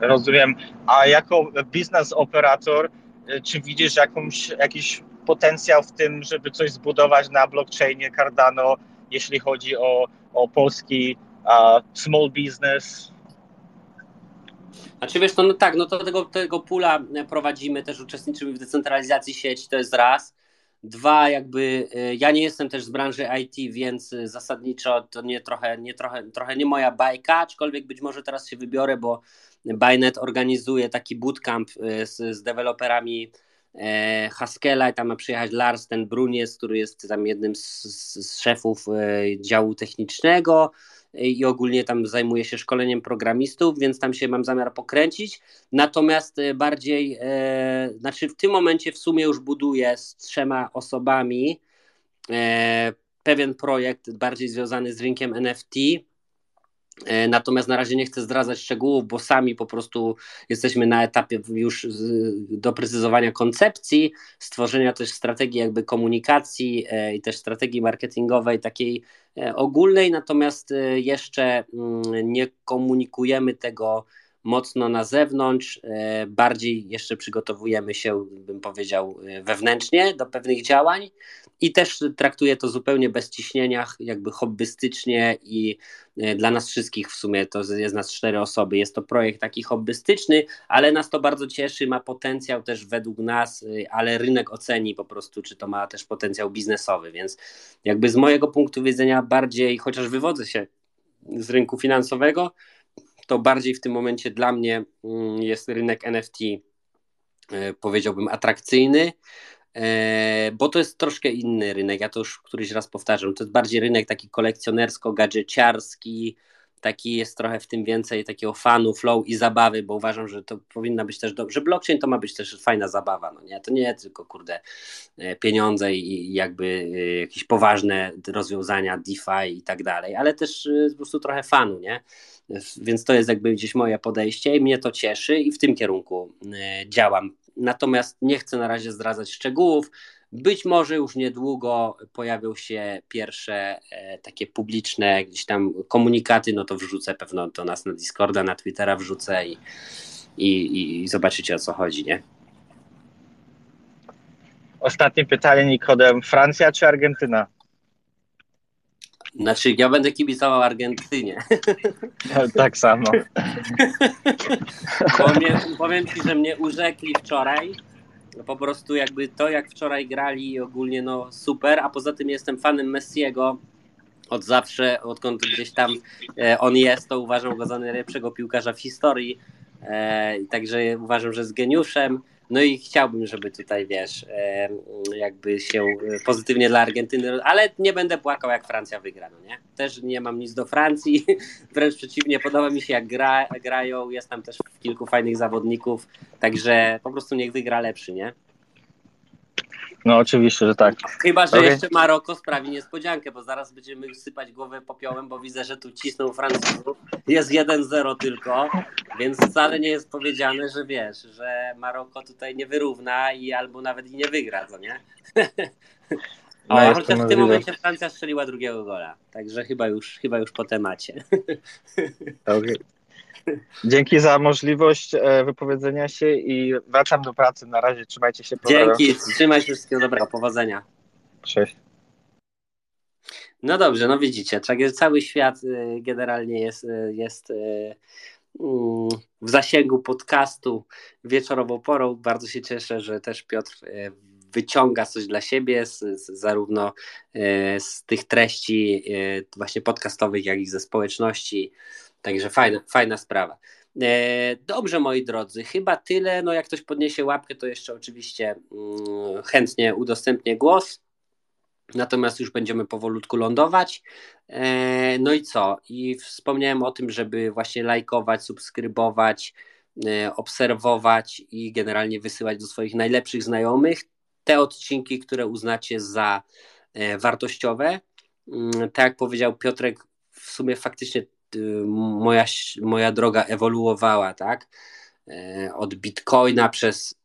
Rozumiem. A jako biznes operator E, czy widzisz jakąś, jakiś potencjał w tym, żeby coś zbudować na blockchainie Cardano, jeśli chodzi o, o polski uh, small business? Znaczy wiesz, to no tak, no to tego, tego pula prowadzimy, też uczestniczymy w decentralizacji sieci, to jest raz. Dwa, jakby e, ja nie jestem też z branży IT, więc zasadniczo to nie trochę, nie trochę, trochę nie moja bajka, aczkolwiek być może teraz się wybiorę, bo Bynet organizuje taki bootcamp e, z, z deweloperami e, Haskella i tam ma przyjechać Lars ten Brunies, który jest tam jednym z, z szefów działu technicznego i ogólnie tam zajmuje się szkoleniem programistów, więc tam się mam zamiar pokręcić. Natomiast bardziej, e, znaczy w tym momencie w sumie już buduję z trzema osobami e, pewien projekt bardziej związany z rynkiem NFT E, natomiast na razie nie chcę zdradzać szczegółów, bo sami po prostu jesteśmy na etapie już doprecyzowania koncepcji, stworzenia też strategii jakby komunikacji e, i też strategii marketingowej takiej e, ogólnej, natomiast jeszcze mm, nie komunikujemy tego mocno na zewnątrz, bardziej jeszcze przygotowujemy się, bym powiedział, wewnętrznie do pewnych działań i też traktuję to zupełnie bez ciśnienia, jakby hobbystycznie i e, dla nas wszystkich w sumie, to jest nas cztery osoby, jest to projekt taki hobbystyczny, ale nas to bardzo cieszy, ma potencjał też według nas, e, ale rynek oceni po prostu, czy to ma też potencjał biznesowy, więc jakby z mojego punktu widzenia bardziej, chociaż wywodzę się z rynku finansowego, to bardziej w tym momencie dla mnie mm, jest rynek NFT, e, powiedziałbym, atrakcyjny e, bo to jest troszkę inny rynek. Ja to już któryś raz powtarzam. To jest bardziej rynek taki kolekcjonersko-gadżeciarski, taki jest trochę w tym więcej takiego fanu, flow i zabawy, bo uważam, że to powinna być też, do, że blockchain to ma być też fajna zabawa, no nie? To nie tylko, kurde, e, pieniądze i jakby e, jakieś poważne rozwiązania DeFi i tak dalej, ale też e, po prostu trochę fanu, nie? Więc to jest jakby gdzieś moje podejście i mnie to cieszy i w tym kierunku działam. Natomiast nie chcę na razie zdradzać szczegółów, być może już niedługo pojawią się pierwsze e, takie publiczne gdzieś tam komunikaty, no to wrzucę pewno do nas na Discorda, na Twittera wrzucę i, i, i zobaczycie o co chodzi, nie? Ostatnie pytanie, Nikodem. Francja czy Argentyna? Znaczy, ja będę kibicował Argentynie. tak samo. powiem, powiem ci, że mnie urzekli wczoraj no po prostu jakby to, jak wczoraj grali, ogólnie no super, a poza tym jestem fanem Messiego od zawsze, odkąd gdzieś tam e, on jest, to uważam go za najlepszego piłkarza w historii, e, także uważam, że jest geniuszem. No i chciałbym, żeby tutaj, wiesz, e, jakby się pozytywnie dla Argentyny, ale nie będę płakał, jak Francja wygra, no nie? Też nie mam nic do Francji, wręcz przeciwnie, podoba mi się, jak gra, grają, jest tam też kilku fajnych zawodników, także po prostu niech wygra lepszy, nie? No oczywiście, że tak. Chyba, że okay. jeszcze Maroko sprawi niespodziankę, bo zaraz będziemy sypać głowę popiołem, bo widzę, że tu cisną Francuzów. Jest 1-0 tylko, więc wcale nie jest powiedziane, że wiesz, że Maroko tutaj nie wyrówna i albo nawet i nie wygra, co nie? No chociaż w tym momencie Francja strzeliła drugiego gola, także chyba już, chyba już po temacie. Okay. Dzięki za możliwość e, wypowiedzenia się i wracam do pracy. Na razie trzymajcie się. Dzięki, trzymaj się wszystkiego dobrego, powodzenia. Cześć. No dobrze, no widzicie, cały świat e, generalnie jest, e, jest mm, w zasięgu podcastu wieczorową porą. Bardzo się cieszę, że też Piotr wyciąga coś dla siebie, z, z, zarówno z tych treści właśnie podcastowych, jak i ze społeczności. Także fajna, fajna sprawa. E, dobrze, moi drodzy, chyba tyle. No, jak ktoś podniesie łapkę, to jeszcze oczywiście mm, chętnie udostępnię głos. Natomiast już będziemy powolutku lądować. E, no i co? I wspomniałem o tym, żeby właśnie lajkować, subskrybować, e, obserwować i generalnie wysyłać do swoich najlepszych znajomych te odcinki, które uznacie za wartościowe. Mm, tak jak powiedział Piotrek, w sumie faktycznie moja, moja droga ewoluowała, tak? E, od Bitcoina przez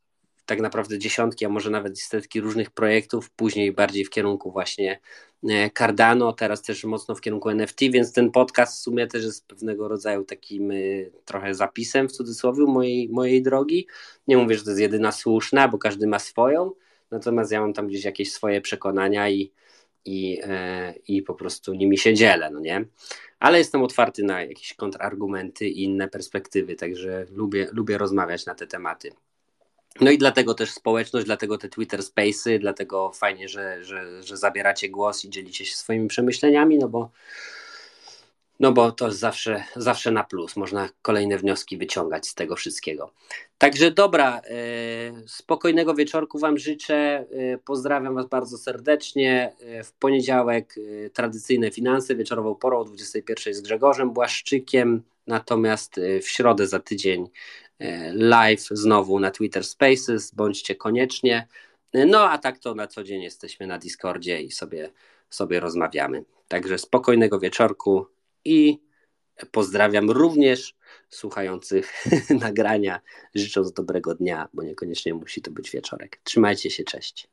tak naprawdę dziesiątki, a może nawet setki różnych projektów, później bardziej w kierunku właśnie e, Cardano, teraz też mocno w kierunku NFT, więc ten podcast w sumie też jest pewnego rodzaju takim y, trochę zapisem w cudzysłowie mojej, mojej drogi. Nie mówię, że to jest jedyna słuszna, bo każdy ma swoją, natomiast ja mam tam gdzieś jakieś swoje przekonania i, i, e, i po prostu nimi się dzielę, no nie? Ale jestem otwarty na jakieś kontrargumenty i inne perspektywy, także lubię, lubię rozmawiać na te tematy. No i dlatego też społeczność, dlatego te Twitter Space'y, dlatego fajnie, że, że, że zabieracie głos i dzielicie się swoimi przemyśleniami, no bo no bo to zawsze, zawsze na plus. Można kolejne wnioski wyciągać z tego wszystkiego. Także dobra, e, spokojnego wieczorku Wam życzę. E, pozdrawiam Was bardzo serdecznie. E, w poniedziałek tradycyjne finanse wieczorową porą o 21 z Grzegorzem Błaszczykiem. Natomiast w środę za tydzień live znowu na Twitter Spaces. Bądźcie koniecznie. No a tak to na co dzień jesteśmy na Discordzie i sobie, sobie rozmawiamy. Także spokojnego wieczorku i pozdrawiam również słuchających nagrania, życząc dobrego dnia, bo niekoniecznie musi to być wieczorek. Trzymajcie się, cześć.